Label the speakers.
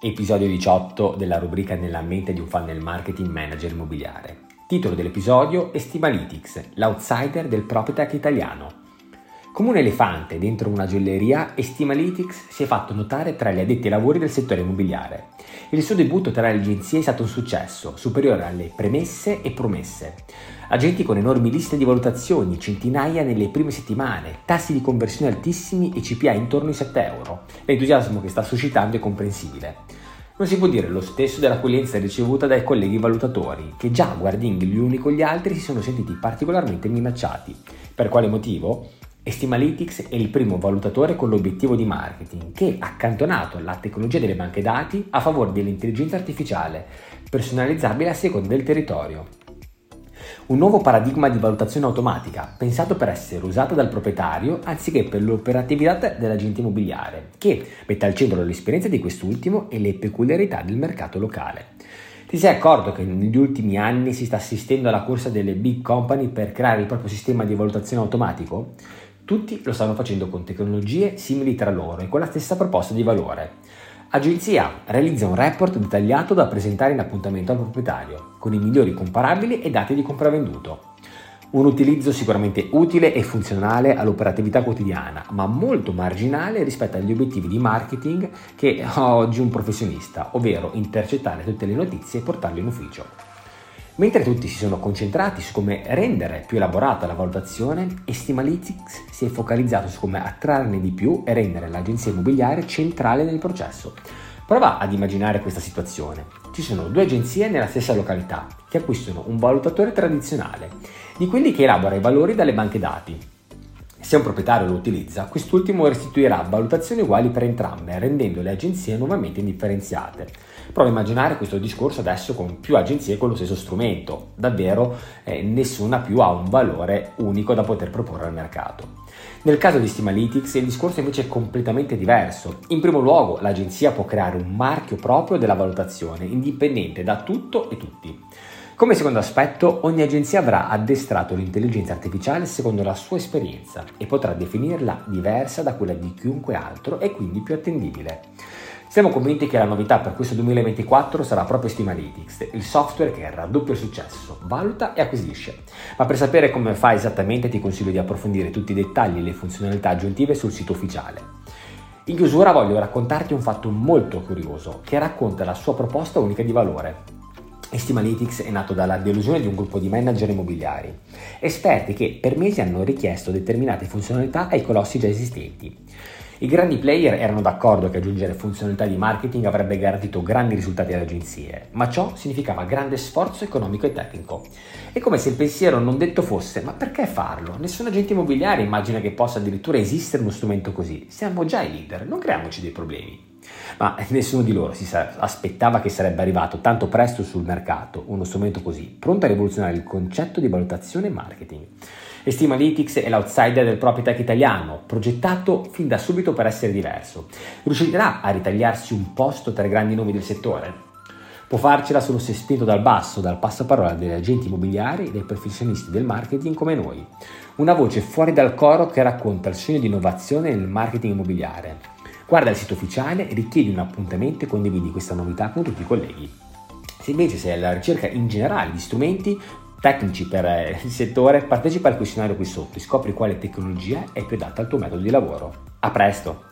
Speaker 1: episodio 18 della rubrica Nella mente di un funnel marketing manager immobiliare. Titolo dell'episodio Estimalytics, l'outsider del PropTech italiano. Come un elefante dentro una gioielleria, Estimalytics si è fatto notare tra gli addetti ai lavori del settore immobiliare. Il suo debutto tra le agenzie è stato un successo, superiore alle premesse e promesse. Agenti con enormi liste di valutazioni, centinaia nelle prime settimane, tassi di conversione altissimi e CPA intorno ai 7 euro. L'entusiasmo che sta suscitando è comprensibile. Non si può dire lo stesso dell'accoglienza ricevuta dai colleghi valutatori, che già guardando gli uni con gli altri si sono sentiti particolarmente minacciati. Per quale motivo? Estimalytics è il primo valutatore con l'obiettivo di marketing che accantonato la tecnologia delle banche dati a favore dell'intelligenza artificiale, personalizzabile a seconda del territorio. Un nuovo paradigma di valutazione automatica, pensato per essere usato dal proprietario anziché per l'operatività dell'agente immobiliare, che mette al centro l'esperienza di quest'ultimo e le peculiarità del mercato locale. Ti sei accorto che negli ultimi anni si sta assistendo alla corsa delle big company per creare il proprio sistema di valutazione automatico? Tutti lo stanno facendo con tecnologie simili tra loro e con la stessa proposta di valore. Agenzia realizza un report dettagliato da presentare in appuntamento al proprietario, con i migliori comparabili e dati di compravenduto. Un utilizzo sicuramente utile e funzionale all'operatività quotidiana, ma molto marginale rispetto agli obiettivi di marketing che ha oggi un professionista, ovvero intercettare tutte le notizie e portarle in ufficio. Mentre tutti si sono concentrati su come rendere più elaborata la valutazione, Estimalytics si è focalizzato su come attrarne di più e rendere l'agenzia immobiliare centrale nel processo. Prova ad immaginare questa situazione. Ci sono due agenzie nella stessa località che acquistano un valutatore tradizionale, di quelli che elabora i valori dalle banche dati, se un proprietario lo utilizza, quest'ultimo restituirà valutazioni uguali per entrambe, rendendo le agenzie nuovamente indifferenziate. Prova a immaginare questo discorso adesso con più agenzie con lo stesso strumento. Davvero eh, nessuna più ha un valore unico da poter proporre al mercato. Nel caso di Stimalytics il discorso invece è completamente diverso. In primo luogo l'agenzia può creare un marchio proprio della valutazione, indipendente da tutto e tutti. Come secondo aspetto, ogni agenzia avrà addestrato l'intelligenza artificiale secondo la sua esperienza e potrà definirla diversa da quella di chiunque altro e quindi più attendibile. Siamo convinti che la novità per questo 2024 sarà proprio Stimalytics, il software che raddoppia il successo, valuta e acquisisce. Ma per sapere come fa esattamente ti consiglio di approfondire tutti i dettagli e le funzionalità aggiuntive sul sito ufficiale. In chiusura voglio raccontarti un fatto molto curioso che racconta la sua proposta unica di valore. Estimalytics è nato dalla delusione di un gruppo di manager immobiliari, esperti che per mesi hanno richiesto determinate funzionalità ai colossi già esistenti. I grandi player erano d'accordo che aggiungere funzionalità di marketing avrebbe garantito grandi risultati alle agenzie, ma ciò significava grande sforzo economico e tecnico. È come se il pensiero non detto fosse: ma perché farlo? Nessun agente immobiliare immagina che possa addirittura esistere uno strumento così. Siamo già i leader, non creiamoci dei problemi ma nessuno di loro si aspettava che sarebbe arrivato tanto presto sul mercato uno strumento così, pronto a rivoluzionare il concetto di valutazione e marketing. Estimalytics è l'outsider del PropTech italiano, progettato fin da subito per essere diverso. Riuscirà a ritagliarsi un posto tra i grandi nomi del settore? Può farcela solo se spinto dal basso, dal passaparola degli agenti immobiliari e dei professionisti del marketing come noi. Una voce fuori dal coro che racconta il sogno di innovazione nel marketing immobiliare Guarda il sito ufficiale, richiedi un appuntamento e condividi questa novità con tutti i colleghi. Se invece sei alla ricerca in generale di strumenti tecnici per eh, il settore, partecipa al questionario qui sotto e scopri quale tecnologia è più adatta al tuo metodo di lavoro. A presto!